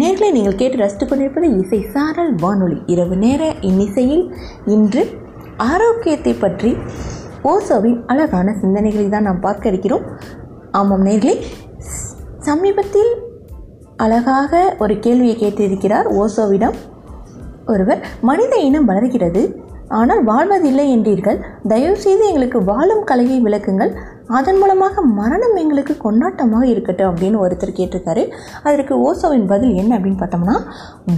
நேர்களை நீங்கள் கேட்டு ரசித்து கொண்டிருப்பது இசை சாரல் வானொலி. இரவு நேர இன்னிசையில் இன்று ஆரோக்கியத்தை பற்றி ஓசோவின் அழகான சிந்தனைகளை தான் நாம் பார்க்க இருக்கிறோம். ஆமாம் நேர்களே சமீபத்தில் அழகாக ஒரு கேள்வியை கேட்டிருக்கிறார் ஓசோவிடம் ஒருவர். மனித இனம் வளர்கிறது ஆனால் வாழ்வதில்லை என்றீர்கள். தயவுசெய்து எங்களுக்கு வாழும் கலையை விளக்குங்கள். அதன் மூலமாக மரணம் எங்களுக்கு கொண்டாட்டமாக இருக்கட்டும் அப்படின்னு ஒருத்தர் கேட்டிருக்காரு. அதற்கு ஓசோவின் பதில் என்ன அப்படின்னு பார்த்தோம்னா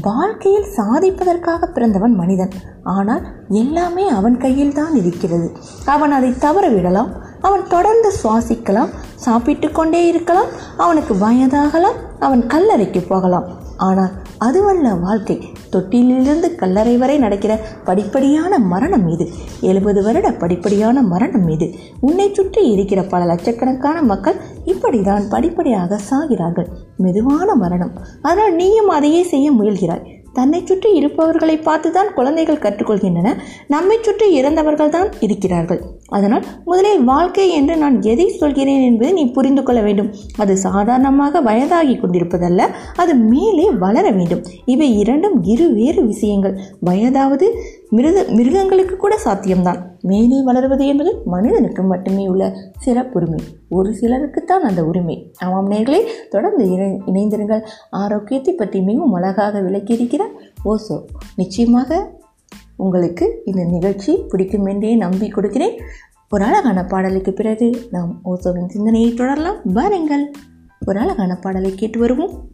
வாழ்க்கையில் சாதிப்பதற்காக பிறந்தவன் மனிதன். ஆனால் எல்லாமே அவன் கையில் தான் இருக்கிறது. அவன் அதை தவற விடலாம் அவன் தொடர்ந்து சுவாசிக்கலாம். சாப்பிட்டு கொண்டே இருக்கலாம். அவனுக்கு வயதாகலாம். அவன் கல்லறைக்கு போகலாம். ஆனால் அதுவல்ல வாழ்க்கை. தொட்டிலிருந்து கல்லறை வரை நடக்கிற படிப்படியான மரணம் இது. எழுபது வருட படிப்படியான மரணம் இது. உன்னை சுற்றி இருக்கிற பல லட்சக்கணக்கான மக்கள் இப்படிதான் படிப்படியாக சாகிறார்கள். மெதுவான மரணம். ஆனால் நீயும் அதையே செய்ய முயல்கிறாய். தன்னை சுற்றி இருப்பவர்களை பார்த்து தான் குழந்தைகள் கற்றுக்கொள்கின்றன. நம்மை சுற்றி இறந்தவர்கள் தான் இருக்கிறார்கள். அதனால் முதலில் வாழ்க்கை என்று நான் எதை சொல்கிறேன் என்பதை நீ புரிந்து கொள்ள வேண்டும். அது சாதாரணமாக வயதாகி கொண்டிருப்பதல்ல அது மேலே வளர வேண்டும். இவை இரண்டும் இரு வேறு விஷயங்கள். வயதாவது மிருக மிருகங்களுக்கு கூட சாத்தியம்தான். மேலே வளர்வது என்பது மனிதனுக்கு மட்டுமே உள்ள சிறப்புரிமை. ஒரு சிலருக்குத்தான் அந்த உரிமை. ஆமாம் நேர்களே தொடர்ந்து இணை இணைந்திருங்கள். ஆரோக்கியத்தை பற்றி மிகவும் அழகாக விளக்கியிருக்கிறார் ஓசோ. நிச்சயமாக உங்களுக்கு இந்த நிகழ்ச்சி பிடிக்கும் என்றே நம்பி கொடுக்கிறேன். ஒரு அழகான பாடலுக்கு பிறகு நாம் ஓசோவின் சிந்தனையை தொடரலாம். வாருங்கள். ஒரு அழகான பாடலை கேட்டு வருவோம்.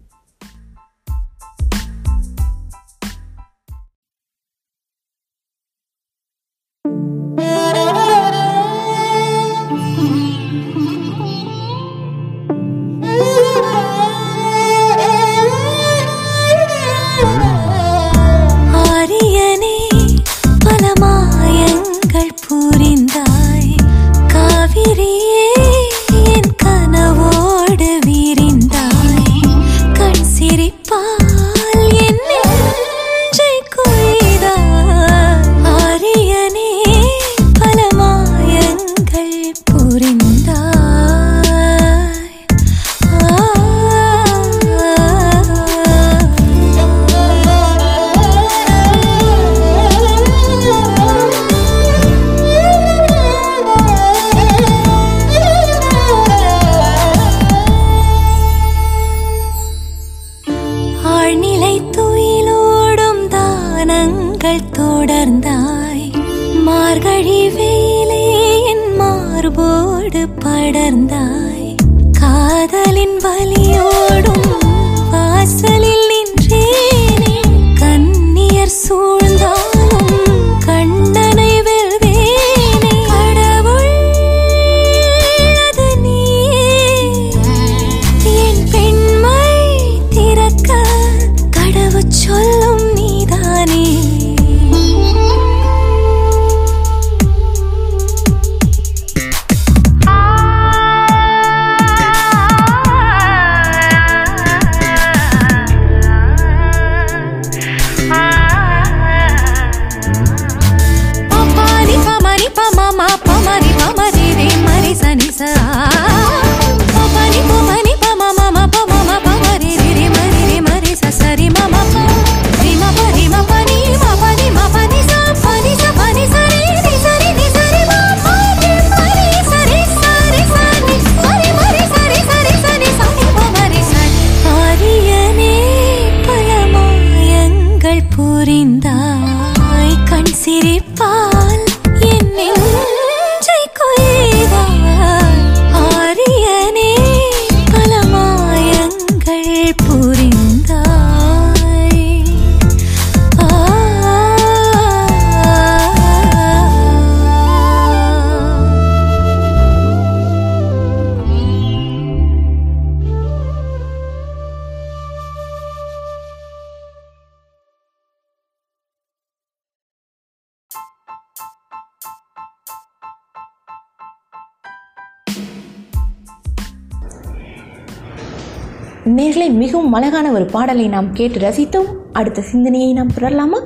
நேர்களை மிகவும் அழகான ஒரு பாடலை நாம் கேட்டு ரசித்தோம். அடுத்த சிந்தனையை நாம் பெறலாமா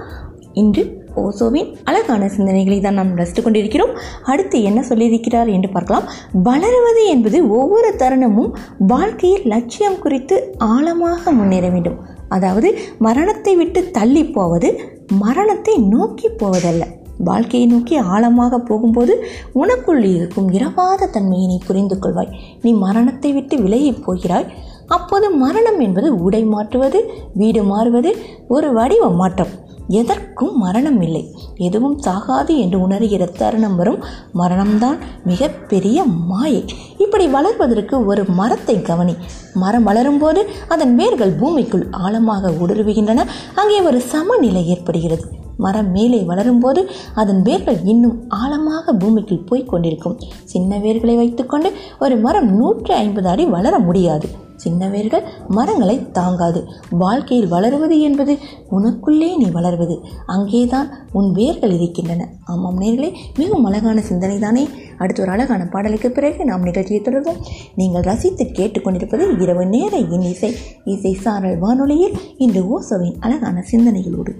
இன்று ஓசோவின் அழகான சிந்தனைகளை தான் நாம் ரசித்துக் கொண்டிருக்கிறோம். அடுத்து என்ன சொல்லியிருக்கிறார் என்று பார்க்கலாம். வளருவது என்பது ஒவ்வொரு தருணமும் வாழ்க்கையில் லட்சியம் குறித்து ஆழமாக முன்னேற வேண்டும். அதாவது மரணத்தை விட்டு தள்ளி போவது மரணத்தை நோக்கி போவதல்ல. வாழ்க்கையை நோக்கி ஆழமாக போகும்போது உனக்குள் இருக்கும் இரவாத தன்மையை நீ புரிந்து கொள்வாய். நீ மரணத்தை விட்டு விலகிப் போகிறாய். அப்போது மரணம் என்பது உடை மாற்றுவது வீடு மாறுவது ஒரு வடிவ மாற்றம். எதற்கும் மரணம் இல்லை. எதுவும் சாகாது என்று உணர்கிற தருணம் வரும். மரணம்தான் மிகப்பெரிய மாயை. இப்படி வளர்வதற்கு ஒரு மரத்தை கவனி. மரம் வளரும்போது அதன் வேர்கள் பூமிக்குள் ஆழமாக ஊடுருவுகின்றன அங்கே ஒரு சமநிலை ஏற்படுகிறது. மரம் மேலே வளரும்போது அதன் வேர்கள் இன்னும் ஆழமாக பூமிக்குள் போய் கொண்டிருக்கும் சின்ன வேர்களை வைத்துக்கொண்டு ஒரு மரம் நூற்றி ஐம்பது அடி வளர முடியாது. சின்ன வேர்கள் மரங்களை தாங்காது. வாழ்க்கையில் வளருவது என்பது உனக்குள்ளே நீ வளர்வது. அங்கேதான் உன் வேர்கள் இருக்கின்றன. ஆமாம் நேர்களே மிகவும் அழகான சிந்தனை தானே அடுத்த ஒரு அழகான பாடலுக்கு பிறகு நாம் நிகழ்ச்சியை தொடர்வோம். நீங்கள் ரசித்து கேட்டுக்கொண்டிருப்பது இரவு நேர இன்னிசை இசை சாரல் வானொலியில் இன்று ஓசோவின் அழகான சிந்தனைகளோடு.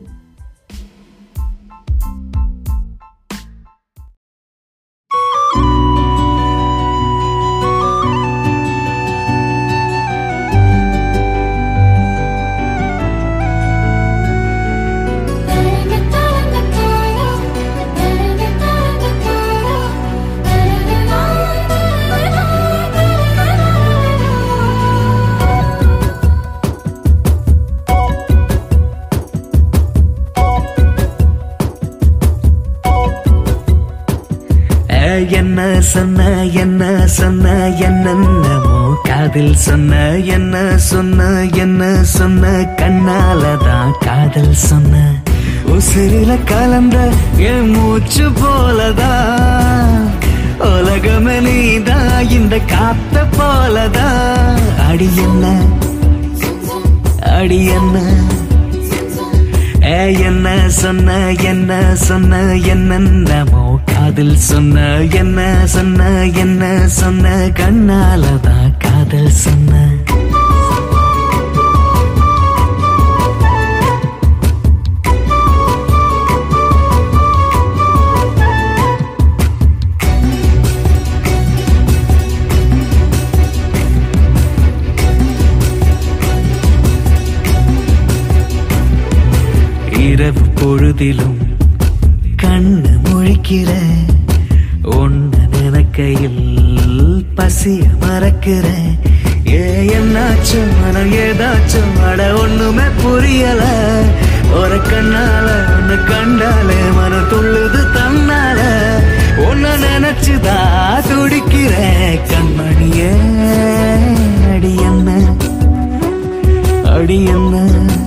சொன்ன என்ன சொன்ன என்னென்னமோ காதில் சொன்ன என்ன சொன்ன என்ன சொன்ன கண்ணாலதான் காதல் சொன்ன. உசிரில கலந்த என் மூச்சு போலதான். உலகமே நீதான் இந்த காத்த போலதான். அடி என்ன? அடி என்ன? ஏ என்ன சொன்ன என்ன சொன்ன என்னென்னமோ காதல் சொன்ன என்ன சொன்ன என்ன சொன்ன கண்ணாலதான் காதல் சொன்ன இரவு பொழுதிலும் கண்ணு நினைக்கிற ஒன்னு நினைக்கையில் பசிய மறக்கிற. ஏ என்னாச்சும் மனம் ஏதாச்சும் அட ஒண்ணுமே புரியல. ஒரு கண்ணால ஒன்னு கண்டாலே மனம் துள்ளுது தன்னால. ஒன்னு நினைச்சுதா துடிக்கிற. கண்மணியே அடி என்ன? அடி என்ன?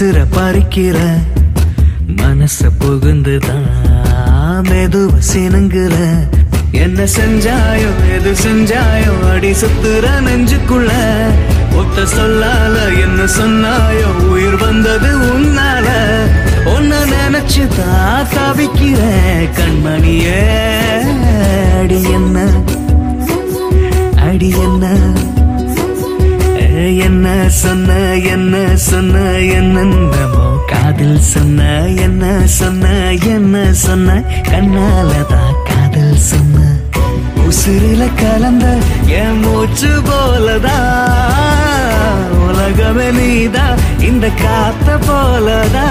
உசுர பறிக்கிற மனச புகுந்துதான் மெதுவ சினுங்குற. என்ன செஞ்சாயோ எது செஞ்சாயோ அடி சுத்துற நெஞ்சுக்குள்ள. ஒத்த சொல்லால என்ன சொன்னாயோ உயிர் வந்தது உன்னால. ஒன்னு நினைச்சுதான் தவிக்கிற கண்மணியே. அடி என்ன? அடி என்ன? என்ன சொன்ன என்ன சொன்ன என்னென்னமோ. காதில் சொன்ன என்ன சொன்ன என்ன சொன்ன. கண்ணாலதான் காதல் சொன்ன. உசுரில கலந்த என் மூச்சு போலதா உலகமே நீதா இந்த காத்த போலதா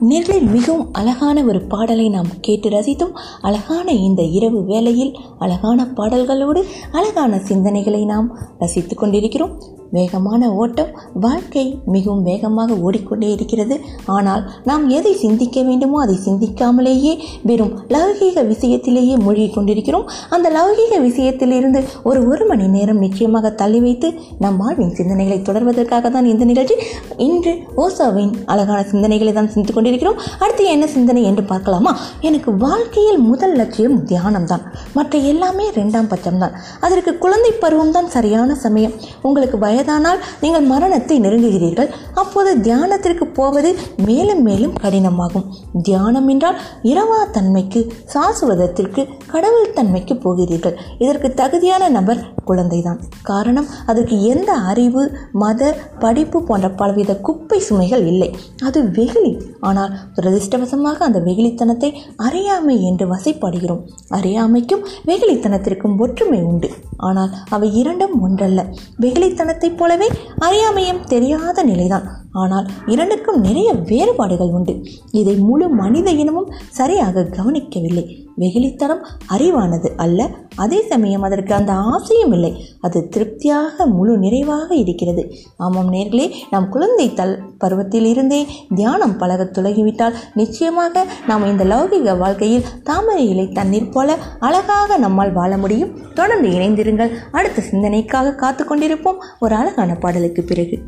நேர்களில் மிகவும் அழகான ஒரு பாடலை நாம் கேட்டு ரசித்தோம். அழகான இந்த இரவு வேளையில் அழகான பாடல்களோடு அழகான சிந்தனைகளை நாம் ரசித்து கொண்டிருக்கிறோம். வேகமான ஓட்டம் வாழ்க்கை மிகவும் வேகமாக ஓடிக்கொண்டே இருக்கிறது. ஆனால் நாம் எதை சிந்திக்க வேண்டுமோ அதை சிந்திக்காமலேயே வெறும் லௌகீக விஷயத்திலேயே மூழ்கி கொண்டிருக்கிறோம். அந்த லௌகீக விஷயத்திலிருந்து ஒரு ஒரு மணி நேரம் நிச்சயமாக தள்ளி வைத்து நம் வாழ்வின் சிந்தனைகளை தொடர்வதற்காக தான் இந்த நிகழ்ச்சி. இன்று ஓசாவின் அழகான சிந்தனைகளை தான் சிந்தித்துக் கொண்டிருக்கிறோம். அடுத்து என்ன சிந்தனை என்று பார்க்கலாமா? எனக்கு வாழ்க்கையில் முதல் லட்சியம் தியானம் தான். மற்ற எல்லாமே ரெண்டாம் பட்சம் தான் அதற்கு குழந்தை பருவம் தான் சரியான சமயம். உங்களுக்கு வயதானால் நீங்கள் மரணத்தை நெருங்குகிறீர்கள். அப்போது தியானத்திற்கு போவது மேலும் மேலும் கடினமாகும். தியானம் என்றால் இரவா தன்மைக்கு சாசுவதத்திற்கு கடவுள் தன்மைக்கு போகிறீர்கள். இதற்கு தகுதியான நபர் குழந்தைதான். காரணம் அதற்கு எந்த அறிவு மத படிப்பு போன்ற பலவித குப்பை சுமைகள் இல்லை. அது வெகுளி. ஆனால் துரதிருஷ்டவசமாக அந்த வெகுளித்தனத்தை அறியாமை என்று வசைப்படுகிறோம். அறியாமைக்கும் வெகுளித்தனத்திற்கும் ஒற்றுமை உண்டு. ஆனால் அவை இரண்டும் ஒன்றல்ல. வெகுளித்தனத்தைப் போலவே அறியாமையும் தெரியாத நிலைதான். ஆனால் இரண்டுக்கும் நிறைய வேறுபாடுகள் உண்டு. இதை முழு மனித இனமும் சரியாக கவனிக்கவில்லை. வெகுளித்தனம் அறிவானது அல்ல. அதே சமயம் அதற்கு அந்த ஆசையும் இல்லை. அது திருப்தியாக முழு நிறைவாக இருக்கிறது. ஆமாம் நேர்களே நாம் குழந்தை தல் பருவத்தில் இருந்தே தியானம் பழக துலகிவிட்டால் நிச்சயமாக நாம் இந்த லௌகிக வாழ்க்கையில் தாமரை இலை தண்ணீர் போல அழகாக நம்மால் வாழ முடியும். தொடர்ந்து இணைந்திருங்கள். அடுத்த சிந்தனைக்காக காத்து கொண்டிருப்போம். ஒரு அழகான பாடலுக்கு பிறகு.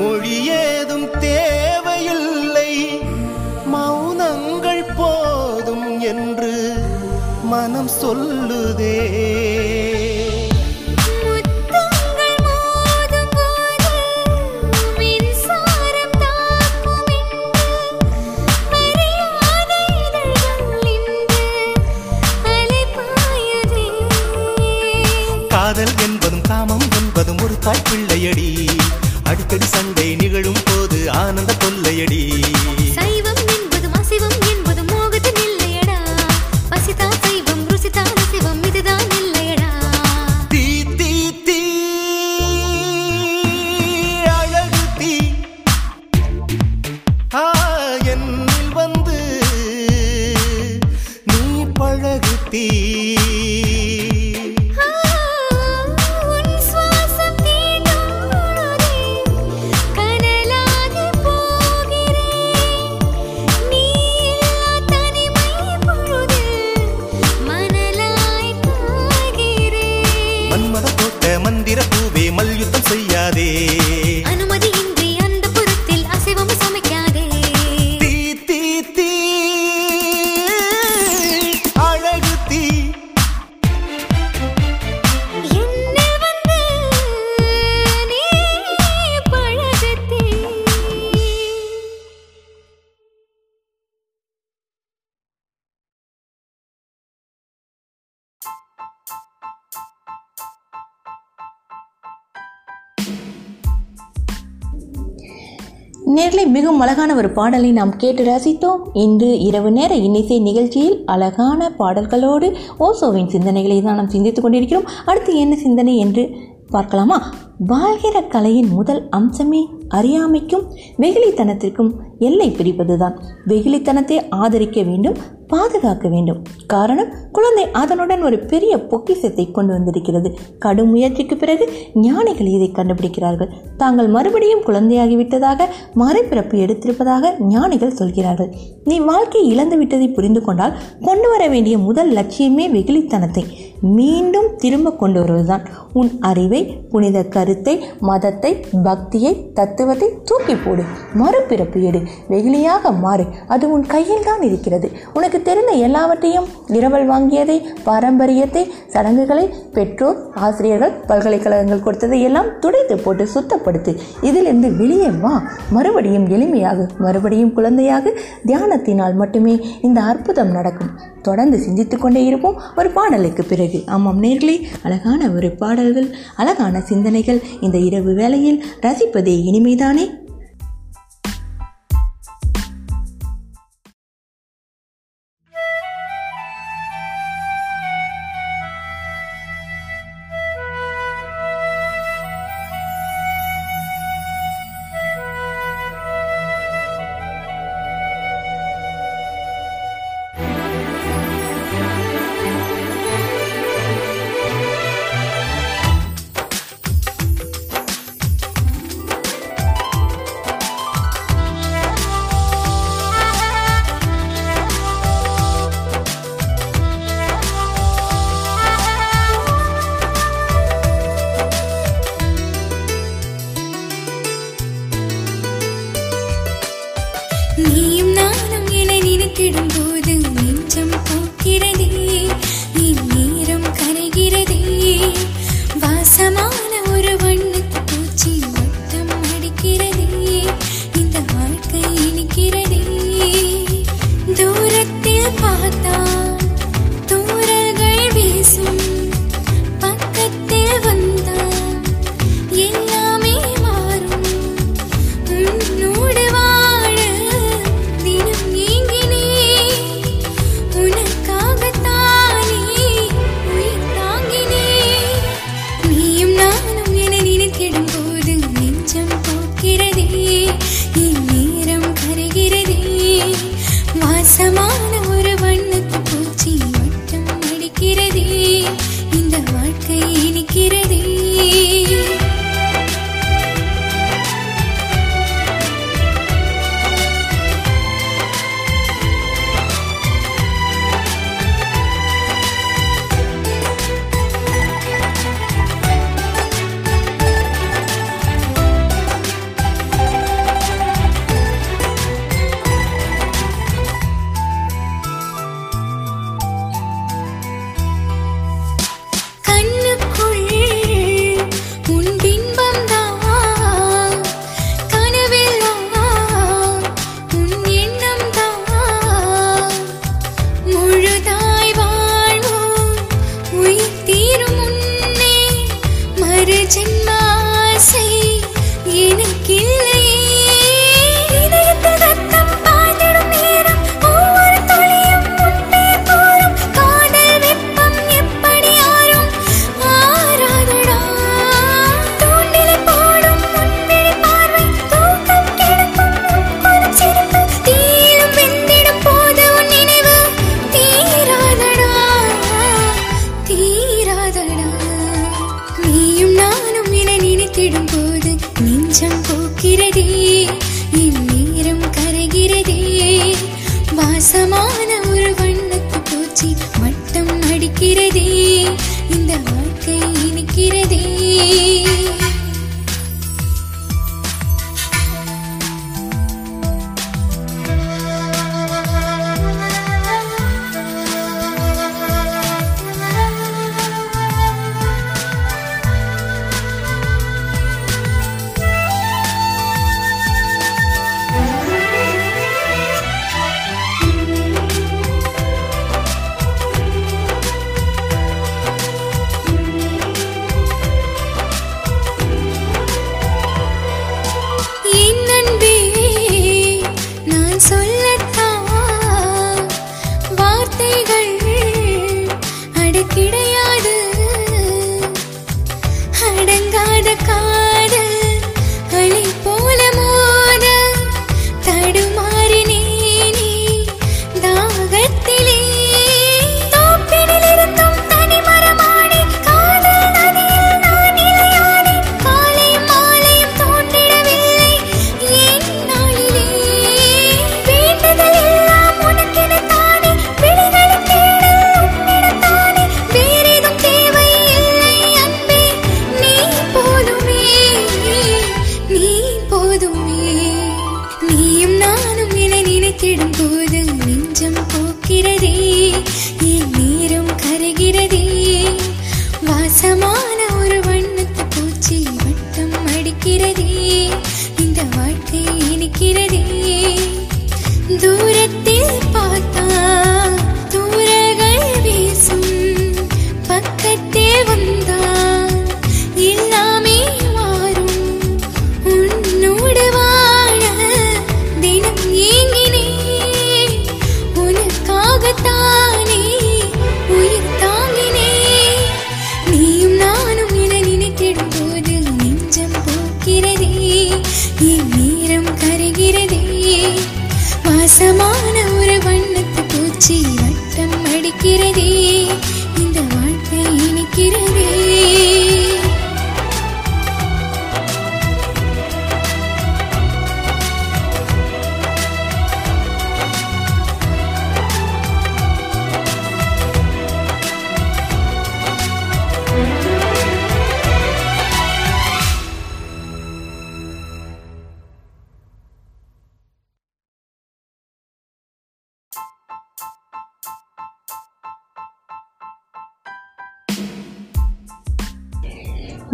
மொழி ஏதும் தேவையில்லை. மௌனங்கள் போதும் என்று மனம் சொல்லுதே. மிகவும் அழகான ஒரு பாடலை நாம் கேட்டு ரசித்தோம். இன்று இரவு நேர இன்னிசை நிகழ்ச்சியில் அழகான பாடல்களோடு ஓசோவின் சிந்தனைகளை தான் நாம் சிந்தித்துக் கொண்டிருக்கிறோம். அடுத்து என்ன சிந்தனை என்று பார்க்கலாமா? வாழ்கிற கலையின் முதல் அம்சமே அறியாமைக்கும் வெகுளித்தனத்திற்கும் எல்லை பிரிப்பதுதான். வெகுளித்தனத்தை ஆதரிக்க வேண்டும் பாதுகாக்க வேண்டும். காரணம் குழந்தை அதனுடன் ஒரு பெரிய பொக்கிசத்தை கொண்டு வந்திருக்கிறது. கடும் முயற்சிக்கு பிறகு ஞானிகள் இதை கண்டுபிடிக்கிறார்கள். தாங்கள் மறுபடியும் குழந்தையாகிவிட்டதாக மறுபிறப்பு எடுத்திருப்பதாக ஞானிகள் சொல்கிறார்கள். நீ வாழ்க்கை இழந்து விட்டதை புரிந்து கொண்டால் கொண்டு வர வேண்டிய முதல் லட்சியமே வெகுளித்தனத்தை. மீண்டும் திரும்ப கொண்டு வருவதுதான் உன் அறிவை புனித கருத்தை மதத்தை பக்தியை தத்துவத்தை தூக்கி போடு. மறுபிறப்பு எடு. வெகுளியாக மாறு. அது உன் கையில் தான் இருக்கிறது. உனக்கு தெரிந்த எல்லாவற்றையும் இரவல் வாங்கியதை பாரம்பரியத்தை சடங்குகளை பெற்றோர் ஆசிரியர்கள் பல்கலைக்கழகங்கள் கொடுத்ததை எல்லாம் துடைத்து போட்டு சுத்தப்படுத்து. இதிலிருந்து வெளியே வா. மறுபடியும் எளிமையாக மறுபடியும் குழந்தையாக தியானத்தினால் மட்டுமே இந்த அற்புதம் நடக்கும். தொடர்ந்து சிந்தித்து கொண்டே இருப்போம். ஒரு பாடலுக்கு பிறகு. ஆமாம் நேர்களே அழகான ஒரு பாடல்கள் அழகான சிந்தனைகள் இந்த இரவு வேளையில் ரசிப்பதே இனிமைதானே?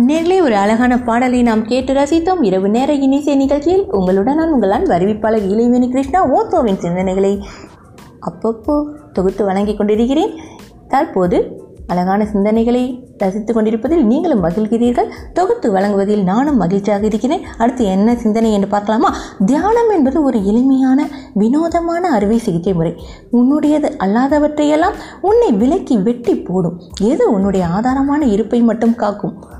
நேர்களே ஒரு அழகான பாடலை நாம் கேட்டு ரசித்தோம். இரவு நேர இனிசை நிகழ்ச்சியில் உங்களுடன் நான் உங்களால் அறிவிப்பாளர் இளைவேணி கிருஷ்ணா ஓத்தோவின் சிந்தனைகளை அப்பப்போ தொகுத்து வழங்கி கொண்டிருக்கிறேன். தற்போது அழகான சிந்தனைகளை ரசித்துக் கொண்டிருப்பதில் நீங்களும் மகிழ்கிறீர்கள். தொகுத்து வழங்குவதில் நானும் மகிழ்ச்சியாக இருக்கிறேன். அடுத்து என்ன சிந்தனை என்று பார்க்கலாமா? தியானம் என்பது ஒரு எளிமையான வினோதமான அறுவை சிகிச்சை முறை. உன்னுடையது அல்லாதவற்றையெல்லாம் உன்னை விலக்கி வெட்டி போடும். எது உன்னுடைய ஆதாரமான இருப்பை மட்டும் காக்கும்?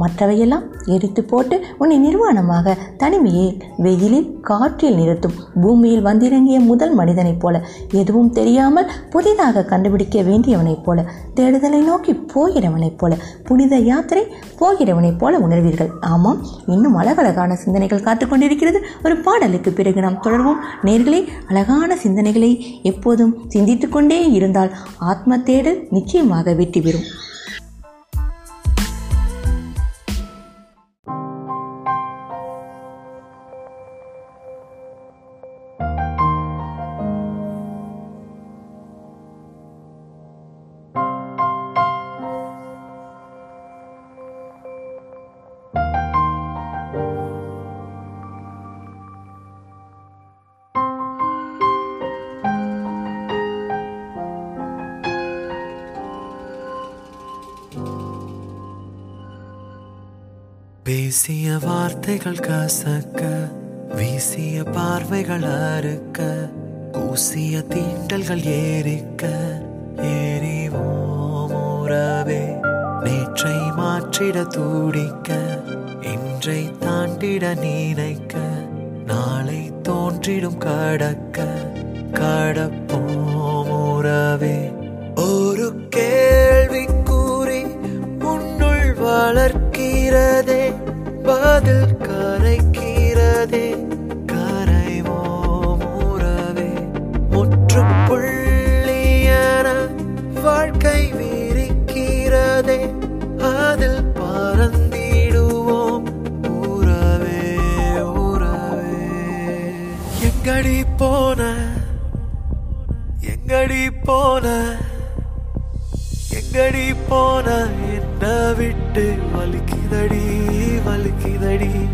மற்றவையெல்லாம் எடுத்து போட்டு உன்னை நிர்வாணமாக தனிமையை வெயிலில் காற்றில் நிறுத்தும் பூமியில் வந்திறங்கிய முதல் மனிதனைப் போல எதுவும் தெரியாமல் புதிதாக கண்டுபிடிக்க வேண்டியவனைப் போல தேடுதலை நோக்கி போகிறவனைப் போல புனித யாத்திரை போகிறவனைப் போல உணர்வீர்கள். ஆமாம் இன்னும் அழகழகான சிந்தனைகள் காத்துக்கொண்டிருக்கிறது ஒரு பாடலுக்கு பிறகு நாம் தொடர்வோம். நேர்களே அழகான சிந்தனைகளை எப்போதும் சிந்தித்து கொண்டே இருந்தால் ஆத்ம தேடல் நிச்சயமாக வெற்றி பெறும். பேசிய வார்த்தைகள் கசக்க வீசிய பார்வைகள் அறுக்க கூசிய தீண்டல்கள் ஏறிக்க ஏறிவோரவே நேற்றை மாற்றிட துடிக்க இன்றை தாண்டிட நினைக்க நாளை தோன்றிடும் கடக்க கடப்போம் உறவே பதில் கரைக்கிறதே கரைவோம் உறவே முற்ற வாழ்க்கை விரிக்கிறதே அதில் பறந்திடுவோம் உறவே உறவே எங்கடி போன எங்கடி போன எங்கடி போன என்ன விட்டு வலிக்குதடி. வலிக்குதடி.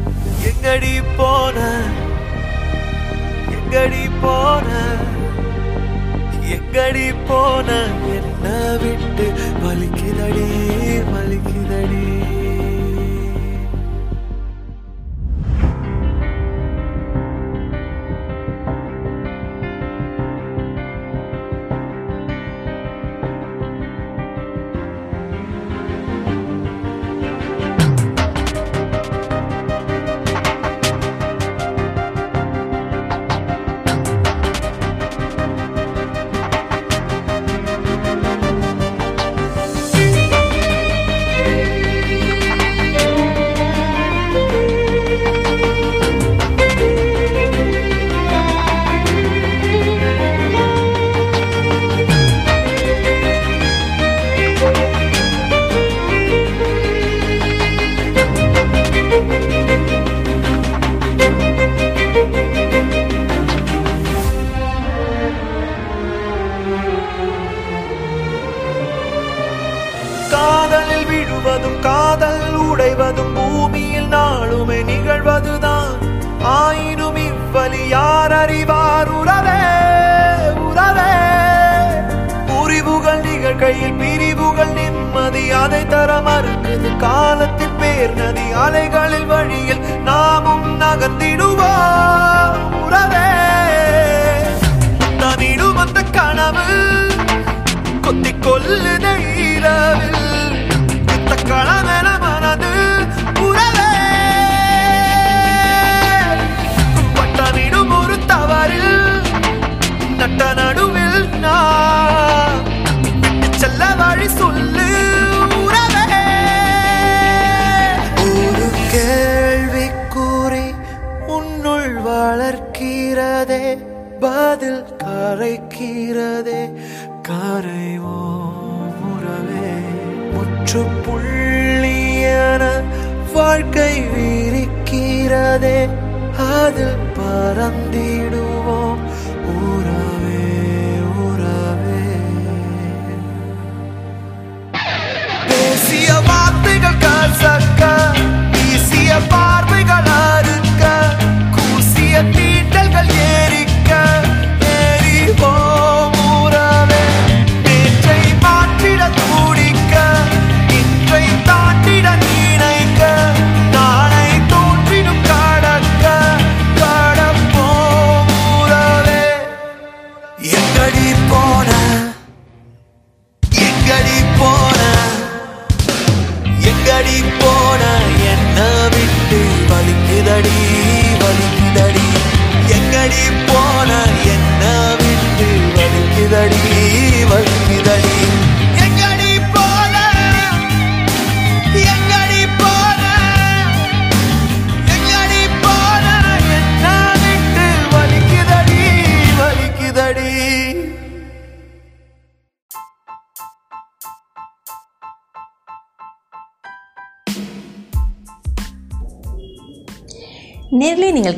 எங்கடி போன? எங்கடி போன? எங்கடி போன? என்ன விட்டு வலிக்குதடி வலிக்குதடி. கரைக்கிறதே கரைவோம் உறவே முற்றுப்புள்ளியான வாழ்க்கை விரிக்கிறதே. அது பறந்திடுவோம். உறவே உறவே. பேசிய வார்த்தைகள் கசக்க வீசிய பார்வைகள் அறுக்க கூசிய தீட்டல்கள் ஏறி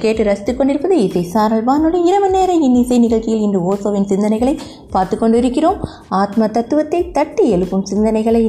கேட்டு ரசித்துக் கொண்டிருப்பது இசை சாரல் வானொலி. இரவு நேர இன்னிசை நிகழ்ச்சியில் இன்று ஓசோவின் சிந்தனைகளை பார்த்து கொண்டிருக்கிறோம். ஆத்ம தத்துவத்தை தட்டி எழுப்பும் சிந்தனைகளை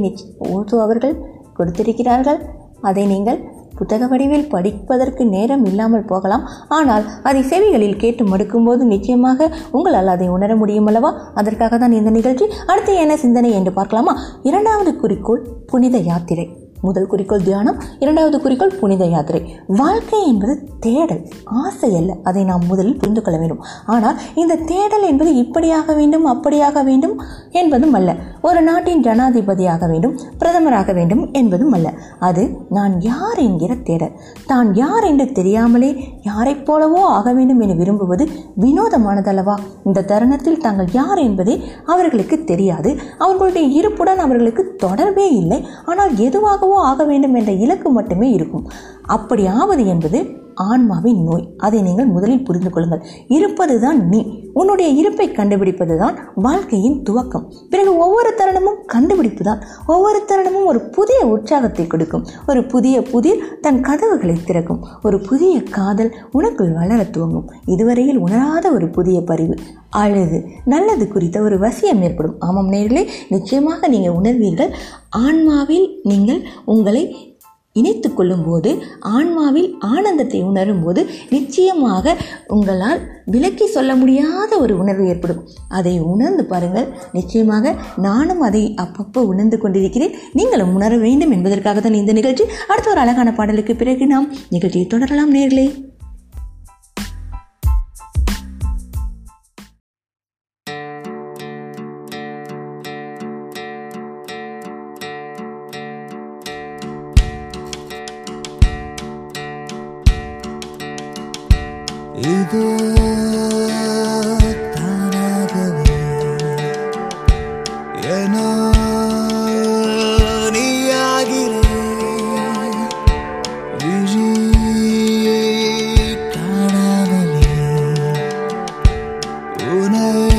ஓசோ அவர்கள் கொடுத்திருக்கிறார்கள். அதை நீங்கள் புத்தக வடிவில் படிப்பதற்கு நேரம் இல்லாமல் போகலாம். ஆனால் அதை செவிகளில் கேட்டு மடுக்கும்போது நிச்சயமாக உங்களால் அதை உணர முடியும் அல்லவா? அதற்காக தான் இந்த நிகழ்ச்சி. அடுத்து என்ன சிந்தனை என்று பார்க்கலாமா? இரண்டாவது குறிக்கோள் புனித யாத்திரை. முதல் குறிக்கோள் தியானம் இரண்டாவது குறிக்கோள் புனித யாத்திரை. வாழ்க்கை என்பது தேடல் ஆசை அல்ல. அதை நாம் முதலில் புரிந்து கொள்ள வேண்டும். ஆனால் இந்த தேடல் என்பது இப்படியாக வேண்டும் அப்படியாக வேண்டும் என்பதும் அல்ல. ஒரு நாட்டின் ஜனாதிபதியாக வேண்டும் பிரதமராக வேண்டும் என்பதும் அல்ல. அது நான் யார் என்கிற தேடல். தான் யார் என்று தெரியாமலே யாரைப் போலவோ ஆக வேண்டும் என விரும்புவது வினோதமானதல்லவா? இந்த தருணத்தில் தாங்கள் யார் என்பதே அவர்களுக்கு தெரியாது. அவர்களுடைய இருப்புடன் அவர்களுக்கு தொடர்பே இல்லை. ஆனால் எதுவாகவோ ஆக வேண்டும் என்ற இலக்கு மட்டுமே இருக்கும். அப்படி ஆவது என்பது ஆன்மாவின் நோய். அதை நீங்கள் முதலில் புரிந்து கொள்ளுங்கள். இருப்பது தான் நீ. உன்னுடைய இருப்பை கண்டுபிடிப்பது தான் வாழ்க்கையின் துவக்கம். பிறகு ஒவ்வொரு தருணமும் கண்டுபிடிப்பு தான் ஒவ்வொரு தருணமும் ஒரு புதிய உற்சாகத்தை கொடுக்கும். ஒரு புதிய புதிர் தன் கதவுகளை திறக்கும். ஒரு புதிய காதல் உனக்குள் வளர துவங்கும். இதுவரையில் உணராத ஒரு புதிய பரிவு. அழகு நல்லது குறித்த ஒரு வசியம் ஏற்படும். ஆமாம் நேர்களே நிச்சயமாக நீங்கள் உணர்வீர்கள். ஆன்மாவில் நீங்கள் உங்களை இணைத்து கொள்ளும்போது ஆன்மாவில் ஆனந்தத்தை உணரும் போது நிச்சயமாக உங்களால் விலக்கி சொல்ல முடியாத ஒரு உணர்வு ஏற்படும். அதை உணர்ந்து பாருங்கள். நிச்சயமாக நானும் அதை அப்பப்போ உணர்ந்து கொண்டிருக்கிறேன். நீங்களும் உணர வேண்டும் என்பதற்காக தான் இந்த நிகழ்ச்சி. அடுத்த ஒரு அழகான பாடலுக்கு பிறகு நாம் நிகழ்ச்சியை தொடரலாம் நேர்களே.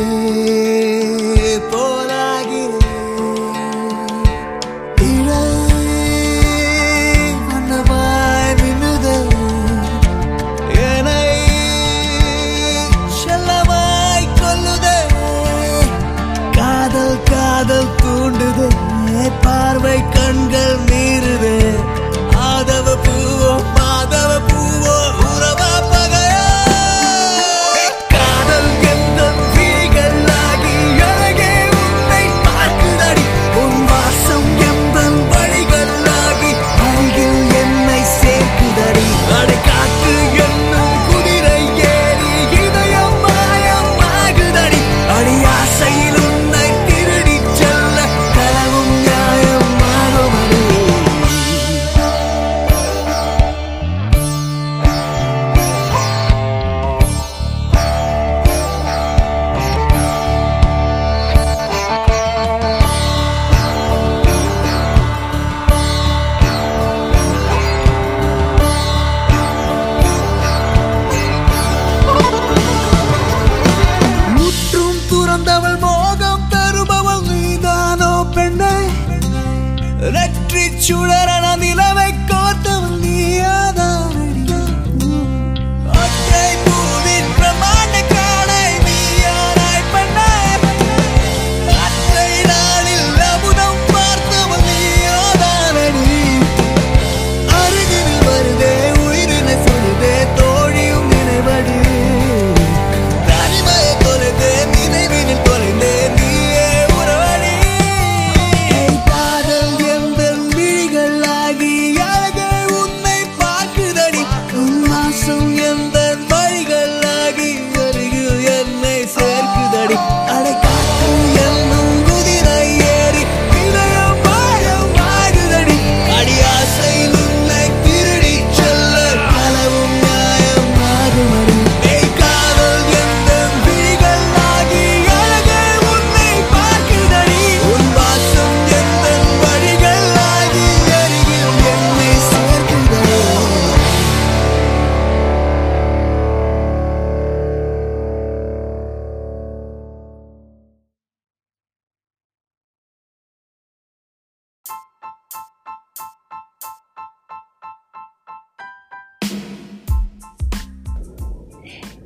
உனை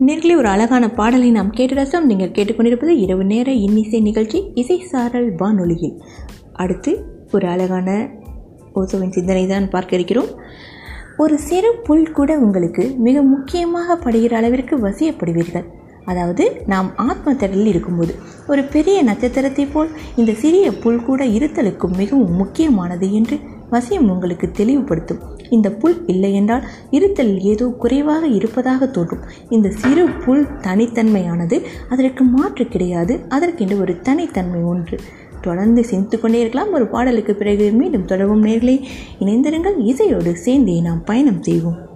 நேர்களே ஒரு அழகான பாடலை நாம் கேட்டு ரசம். நீங்கள் கேட்டுக்கொண்டிருப்பது இரவு நேர இன்னிசை நிகழ்ச்சி இசை சாரல் வானொலியில். அடுத்து ஒரு அழகான ஓசோவின் சிந்தனை தான் பார்க்க இருக்கிறோம். ஒரு சிறு புல் கூட உங்களுக்கு மிக முக்கியமாக படுகிற அளவிற்கு வசியப்படுவீர்கள். அதாவது நாம் ஆத்ம திடலில் இருக்கும்போது ஒரு பெரிய நட்சத்திரத்தை போல் இந்த சிறிய புல் கூட இருத்தலுக்கும் மிகவும் முக்கியமானது என்று வசியம் உங்களுக்கு தெளிவுபடுத்தும். இந்த புல் இல்லையென்றால் இருத்தல் ஏதோ குறைவாக இருப்பதாக தோன்றும். இந்த சிறு புல் தனித்தன்மையானது அதற்கு மாற்று கிடையாது. அதற்கென்று ஒரு தனித்தன்மை ஒன்று. தொடர்ந்து சிந்தித்து கொண்டே இருக்கலாம் ஒரு பாடலுக்கு பிறகு மீண்டும் தொடரும் நேர்களை. இணைந்திருங்கள். இசையோடு சேர்ந்தே நாம் பயணம் செய்வோம்.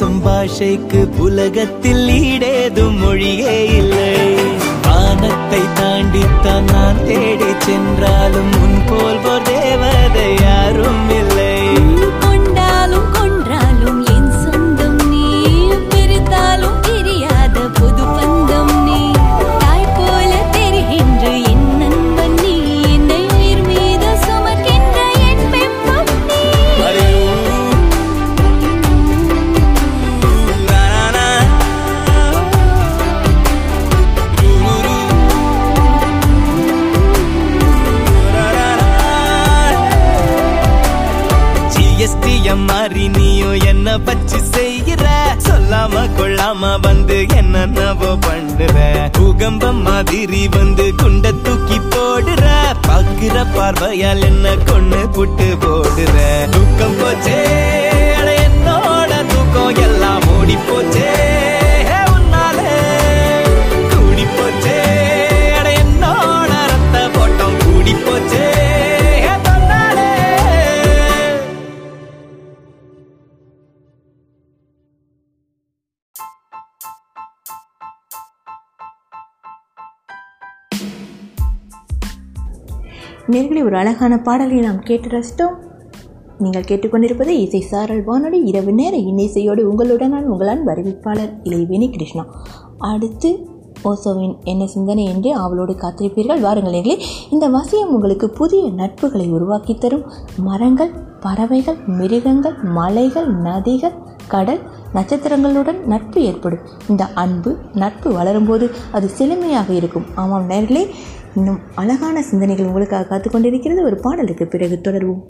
பேசும் பாஷைக்கு உலகத்தில் ஈடேதும் மொழியே இல்லை வானத்தை தாண்டித்தான் நான் தேடி சென்றாலும் முன் போல் பார்வையால் என்ன கொண்டு புட்டு போ ஒரு அழகான பாடலை நாம் கேட்டு ரசித்தோம். நீங்கள் கேட்டுக்கொண்டிருப்பது இசை சாரல் வானொலி. இரவு நேர இன்னிசையோடு உங்களுடன் உங்களான் வருவிப்பாளர் இளைவேணி கிருஷ்ணா. அடுத்து ஓசோவின் என்ன சிந்தனை என்று அவளோடு காத்திருப்பீர்கள். வாருங்கள் எங்களே. இந்த வசியம் உங்களுக்கு புதிய நட்புகளை உருவாக்கி தரும். மரங்கள் பறவைகள் மிருகங்கள் மலைகள் நதிகள் கடல் நட்சத்திரங்களுடன் நட்பு ஏற்படும். இந்த அன்பு நட்பு வளரும்போது அது செழுமையாக இருக்கும். ஆமாம் நேர்களே இன்னும் அழகான சிந்தனைகள் உங்களுக்காக காத்து கொண்டிருக்கிறது ஒரு பாடலுக்கு பிறகு தொடர்வோம்.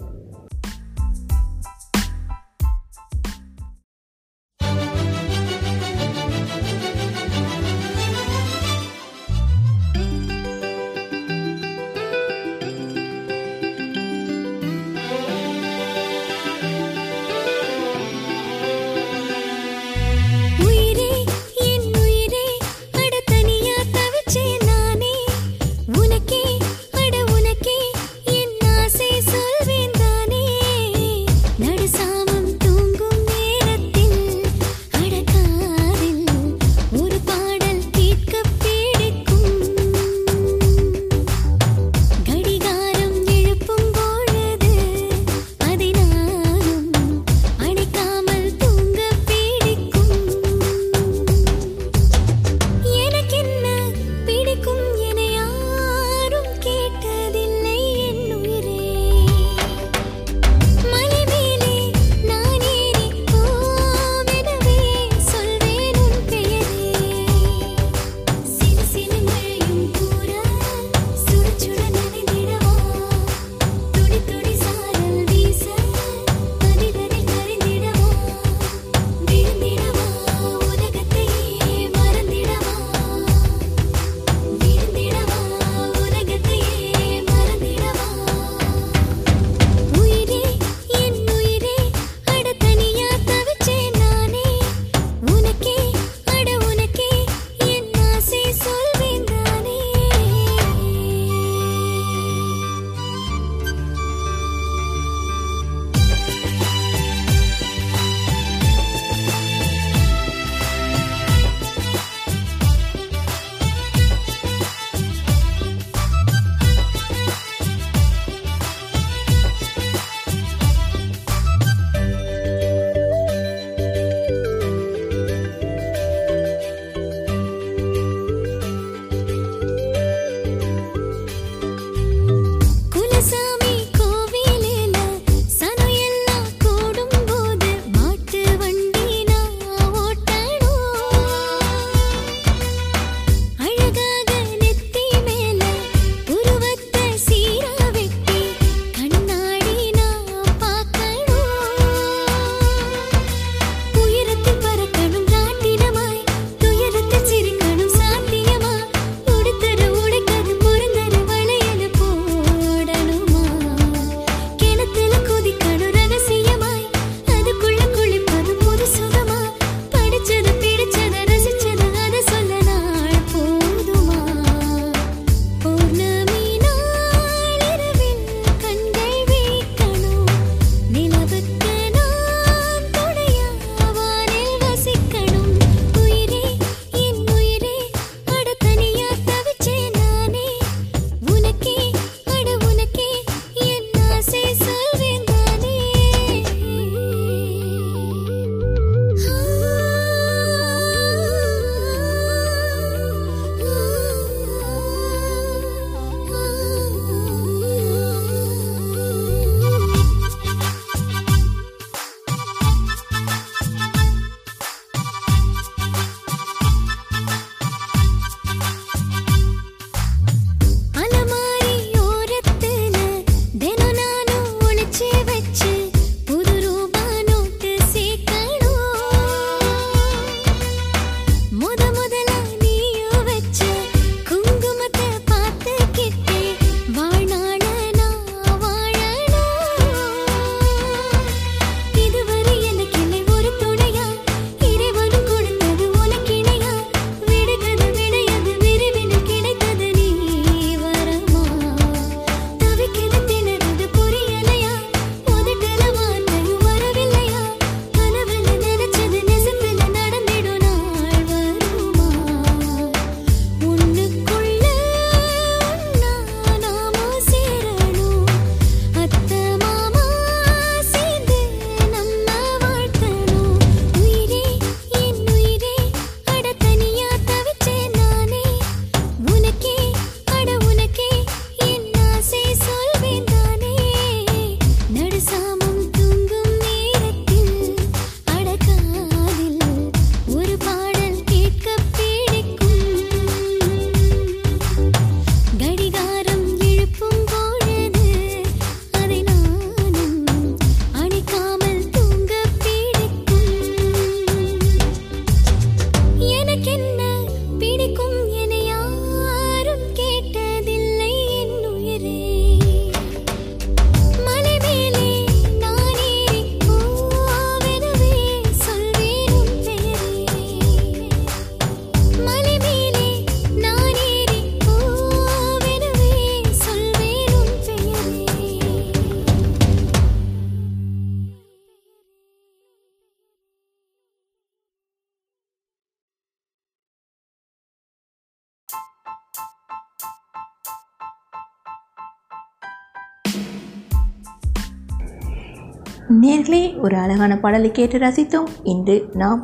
நேயர்களே ஒரு அழகான பாடலை கேட்டு ரசித்தோம். இன்று நாம்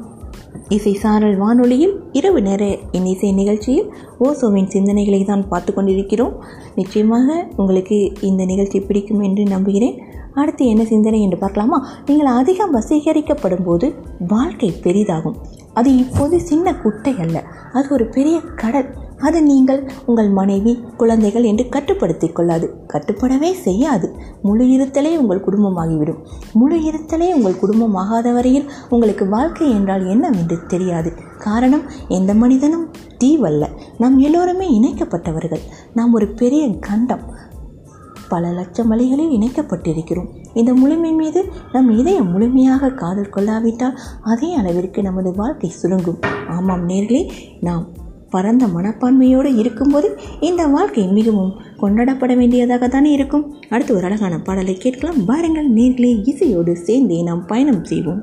இசை சாரல் வானொலியில் இரவு நேர இன்னிசை நிகழ்ச்சியில் ஓசோவின் சிந்தனைகளை தான் பார்த்து கொண்டிருக்கிறோம். நிச்சயமாக உங்களுக்கு இந்த நிகழ்ச்சி பிடிக்கும் என்று நம்புகிறேன். அடுத்து என்ன சிந்தனை என்று பார்க்கலாமா? நீங்கள் அதிகம் வசீகரிக்கப்படும் போது வாழ்க்கை பெரிதாகும். அது இப்போது சின்ன குட்டை அல்ல. அது ஒரு பெரிய கடல். அது நீங்கள் உங்கள் மனைவி குழந்தைகள் என்று கட்டுப்படுத்திக் கொள்ளாது. கட்டுப்படவே செய்யாது. முழு இருத்தலே உங்கள் குடும்பமாகிவிடும். முழு இருத்தலே உங்கள் குடும்பமாகாத வரையில் உங்களுக்கு வாழ்க்கை என்றால் என்னவென்று தெரியாது. காரணம் எந்த மனிதனும் தீவல்ல. நாம் எல்லோருமே இணைக்கப்பட்டவர்கள். நாம் ஒரு பெரிய கண்டம். பல லட்சம் வழிகளில் இணைக்கப்பட்டிருக்கிறோம். இந்த முழுமை மீது நம் இதயம் முழுமையாக காதல் கொள்ளாவிட்டால் அதே அளவிற்கு நமது வாழ்க்கை சுருங்கும். ஆமாம் நேர்களே நாம் பரந்த மனப்பான்மையோடு இருக்கும்போது இந்த வாழ்க்கை மிகவும் கொண்டாடப்பட வேண்டியதாக தானே இருக்கும். அடுத்து ஒரு அழகான பாடலை கேட்கலாம். பாருங்கள் நேர்களே இசையோடு சேர்ந்தே நாம் பயணம் செய்வோம்.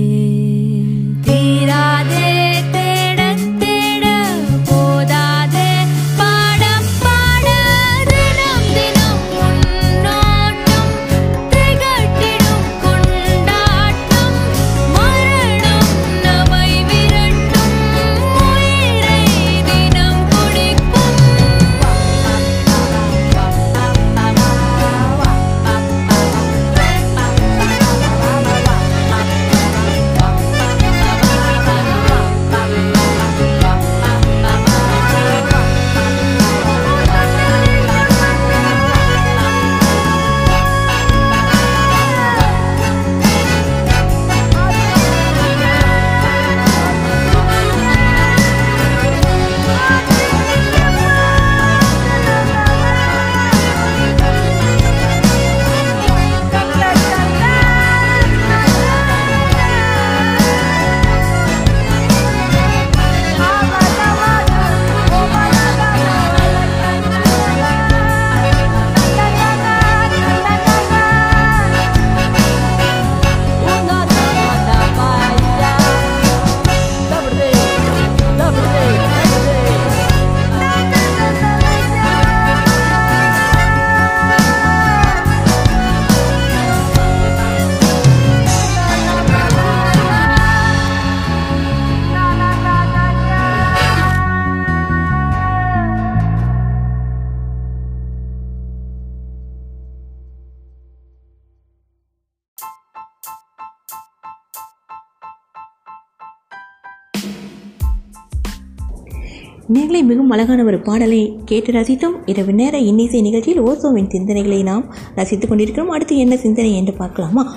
நீங்களே மிகவும் அழகான ஒரு பாடலை கேட்டு ரசித்தும். இரவு நேர இன்னிசை நிகழ்ச்சியில் ஓசோவின் சிந்தனைகளை நாம் ரசித்துக் கொண்டிருக்கிறோம். அடுத்து என்ன சிந்தனை என்று பார்க்கலாமா?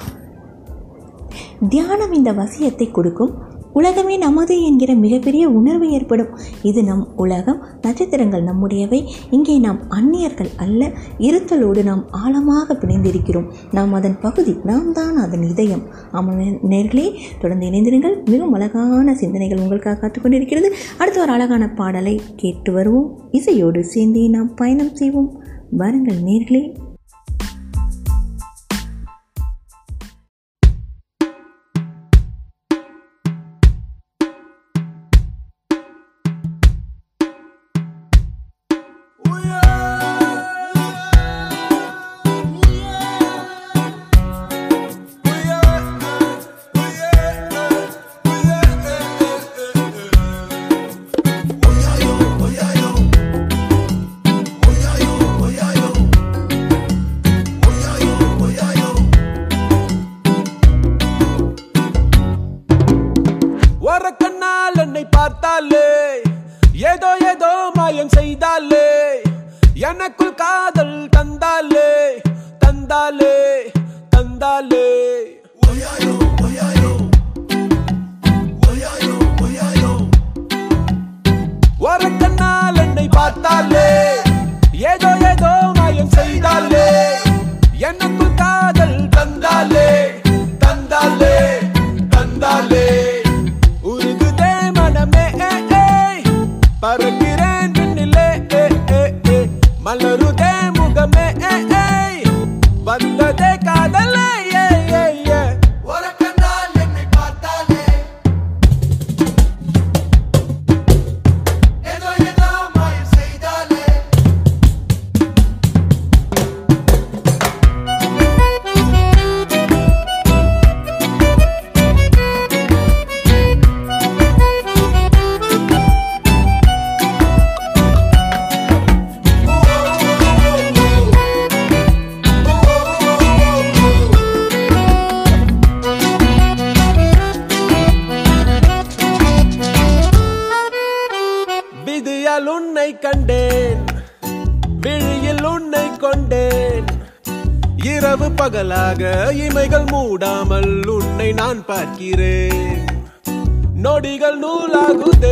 தியானம் இந்த வசியத்தை கொடுக்கும். உலகமே நமது என்கிற மிகப்பெரிய உணர்வு ஏற்படும். இது நம் உலகம் நட்சத்திரங்கள் நம்முடையவை. இங்கே நாம் அந்நியர்கள் அல்ல இருத்தலோடு நாம் ஆழமாக பிணைந்திருக்கிறோம். நாம் அதன் பகுதி நாம் தான் அதன் இதயம். ஆமாம் நேர்களே தொடர்ந்து இணைந்திருங்கள். மிகவும் அழகான சிந்தனைகள் உங்களுக்காக காத்துக்கொண்டிருக்கிறது அடுத்த ஒரு அழகான பாடலை கேட்டு வருவோம். இசையோடு சேர்ந்தே நாம் பயணம் செய்வோம். வாருங்கள் நேர்களே. ಬದಲಾಗುವುದು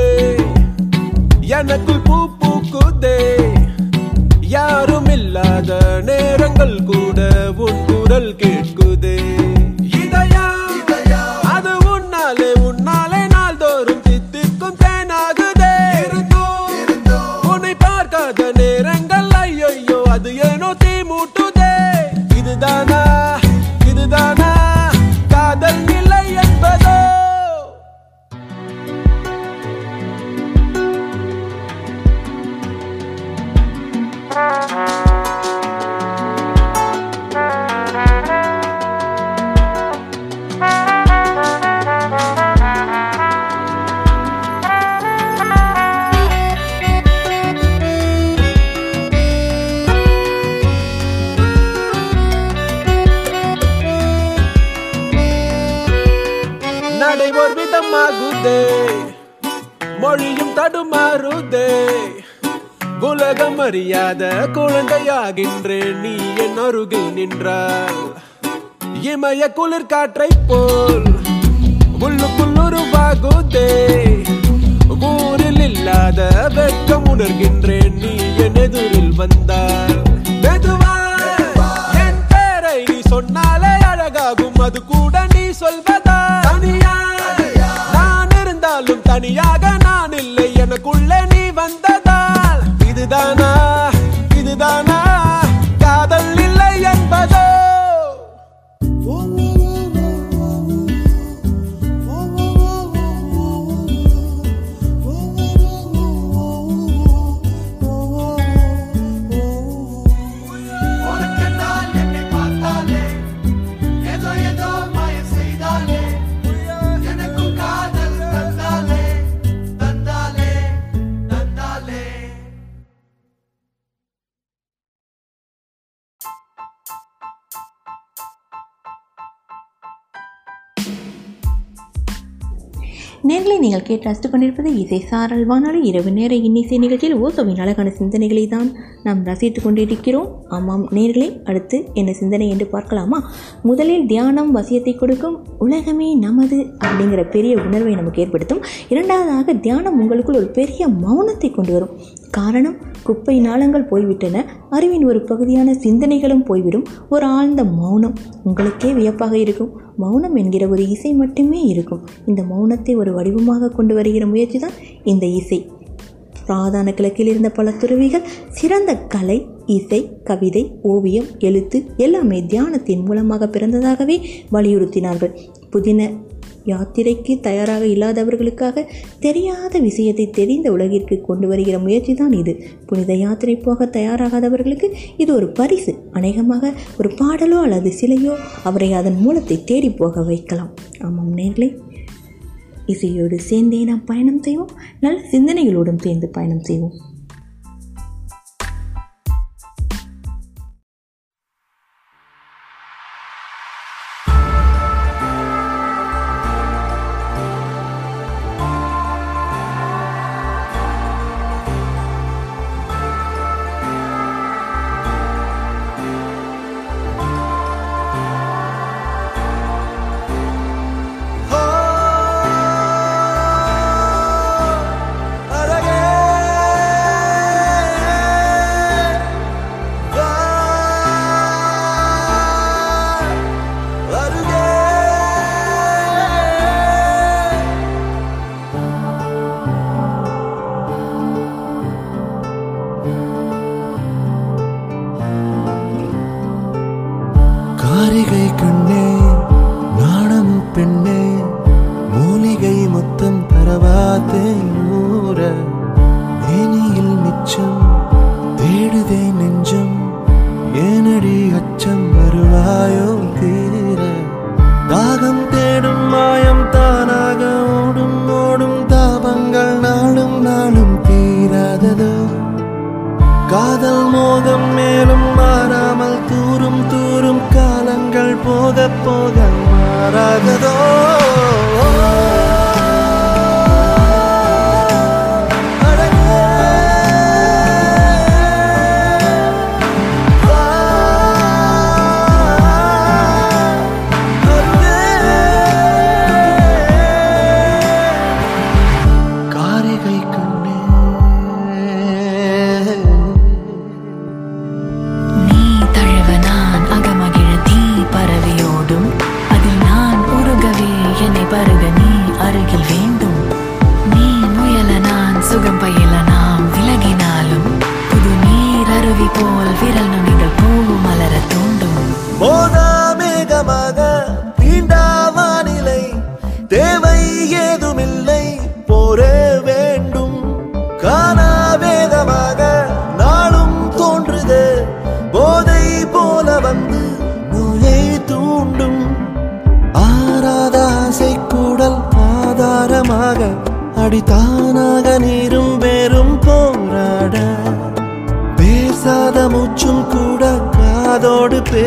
காற்ற நீங்கள் கேட்டு ரசித்து கொண்டிருப்பது இசை சாரல் வானொலி. இரவு நேர இன்னிசை நிகழ்ச்சியில் ஓசோவின் அழகான சிந்தனைகளை தான் நாம் ரசித்து கொண்டிருக்கிறோம். ஆமாம் நேர்களே அடுத்து என்ன சிந்தனை என்று பார்க்கலாமா? முதலில் தியானம் வசியத்தை கொடுக்கும் உலகமே நமது அப்படிங்கிற பெரிய உணர்வை நமக்கு ஏற்படுத்தும். இரண்டாவதாக தியானம் உங்களுக்குள் ஒரு பெரிய மௌனத்தை கொண்டு வரும். காரணம் குப்பை நாளங்கள் போய்விட்டன. அறிவின் ஒரு பகுதியான சிந்தனைகளும் போய்விடும். ஒரு ஆழ்ந்த மௌனம் உங்களுக்கே வியப்பாக இருக்கும். மௌனம் என்கிற ஒரு இசை மட்டுமே இருக்கும். இந்த மௌனத்தை ஒரு வடிவமாக கொண்டு வருகிற முயற்சி தான் இந்த இசை. பிராதான கிழக்கில் இருந்த பல துறவிகள் சிறந்த கலை இசை கவிதை ஓவியம் எழுத்து எல்லாமே தியானத்தின் மூலமாக பிறந்ததாகவே வலியுறுத்தினார்கள். புதின யாத்திரைக்கு தயாராக இல்லாதவர்களுக்காக தெரியாத விஷயத்தை தெரிந்த உலகிற்கு கொண்டு வருகிற முயற்சி தான் இது. புனித யாத்திரை போக தயாராகாதவர்களுக்கு இது ஒரு பரிசு. அநேகமாக ஒரு பாடலோ அல்லது சிலையோ அவரை அதன் மூலத்தை தேடி போக வைக்கலாம். ஆமாம் நேர்களே. இசையோடு சேர்ந்தே நாம் பயணம் செய்வோம். நல்ல சிந்தனைகளோடும் சேர்ந்து பயணம் செய்வோம்.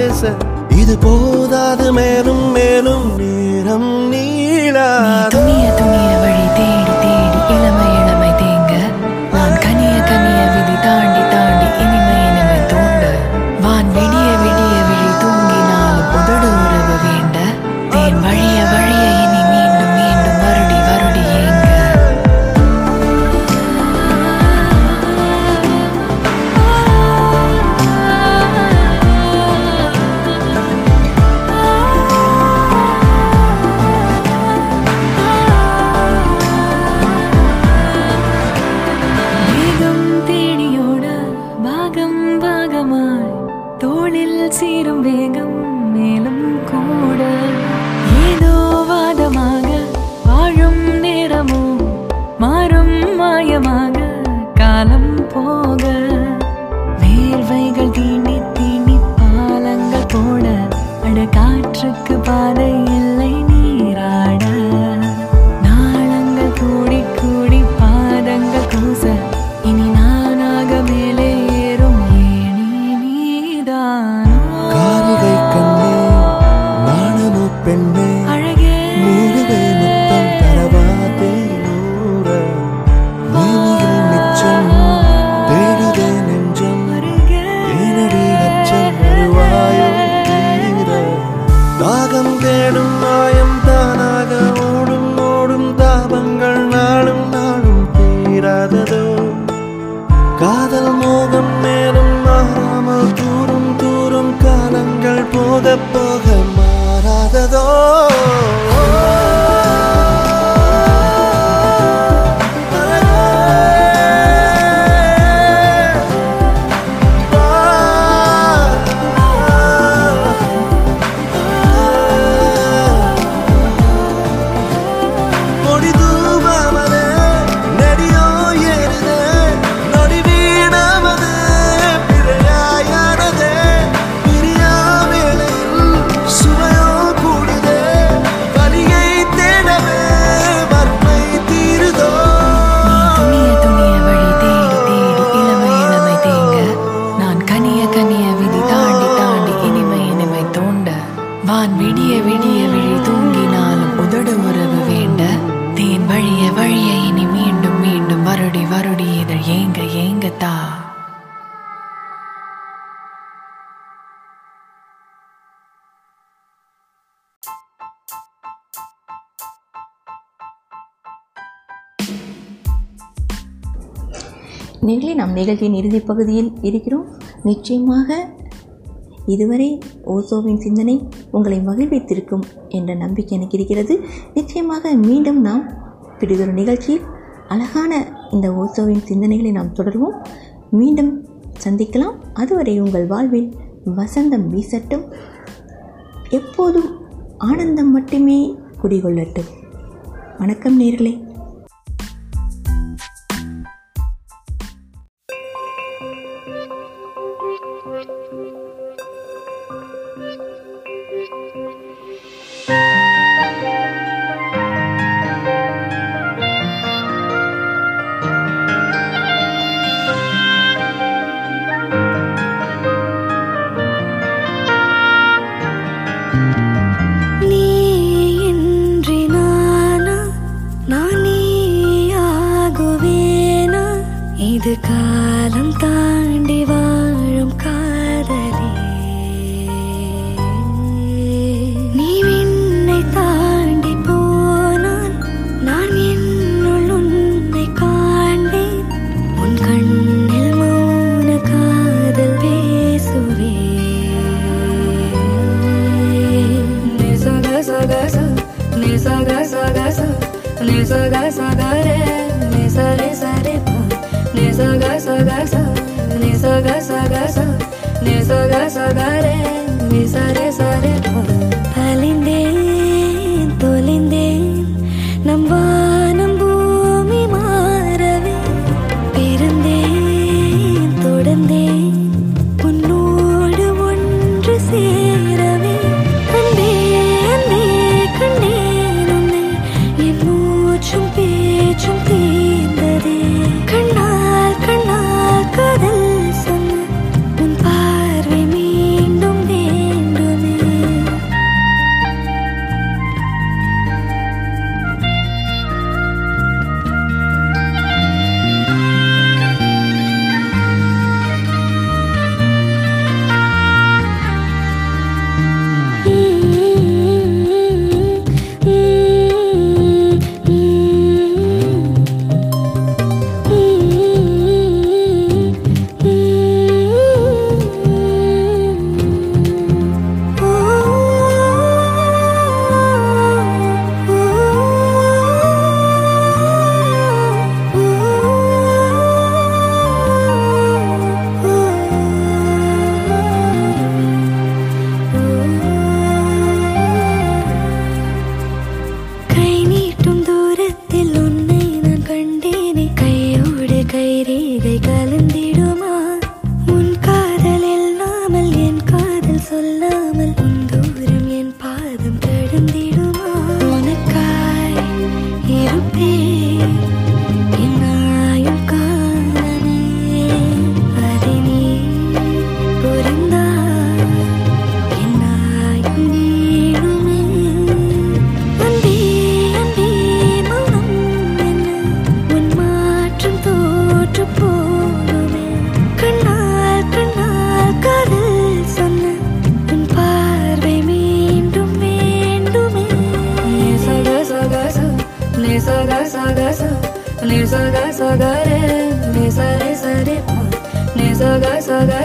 பேச இது போதாது மேலும் மேலும் நேரம் நீளாத துணிய துணிய வழி நிகழ்ச்சியின் இறுதிப் பகுதியில் இருக்கிறோம். நிச்சயமாக இதுவரை ஓசோவின் சிந்தனை உங்களை மகிழ்வித்திருக்கும் என்ற நம்பிக்கை எனக்கு இருக்கிறது. நிச்சயமாக மீண்டும் நாம் பிடிதொரு நிகழ்ச்சியில் அழகான இந்த ஓசோவின் சிந்தனைகளை நாம் தொடர்வோம். மீண்டும் சந்திக்கலாம். அதுவரை உங்கள் வாழ்வில் வசந்தம் வீசட்டும். எப்போதும் ஆனந்தம் மட்டுமே குடிகொள்ளட்டும். வணக்கம் நேர்களே. ni sa ga sa ga re ni sa re sa re pa ni sa ga sa ga sa ni sa ga sa ga sa ni sa ga sa ga re ni sa re सा गा सा गा रे रे सा रे सा रे पा ने सा गा सा गा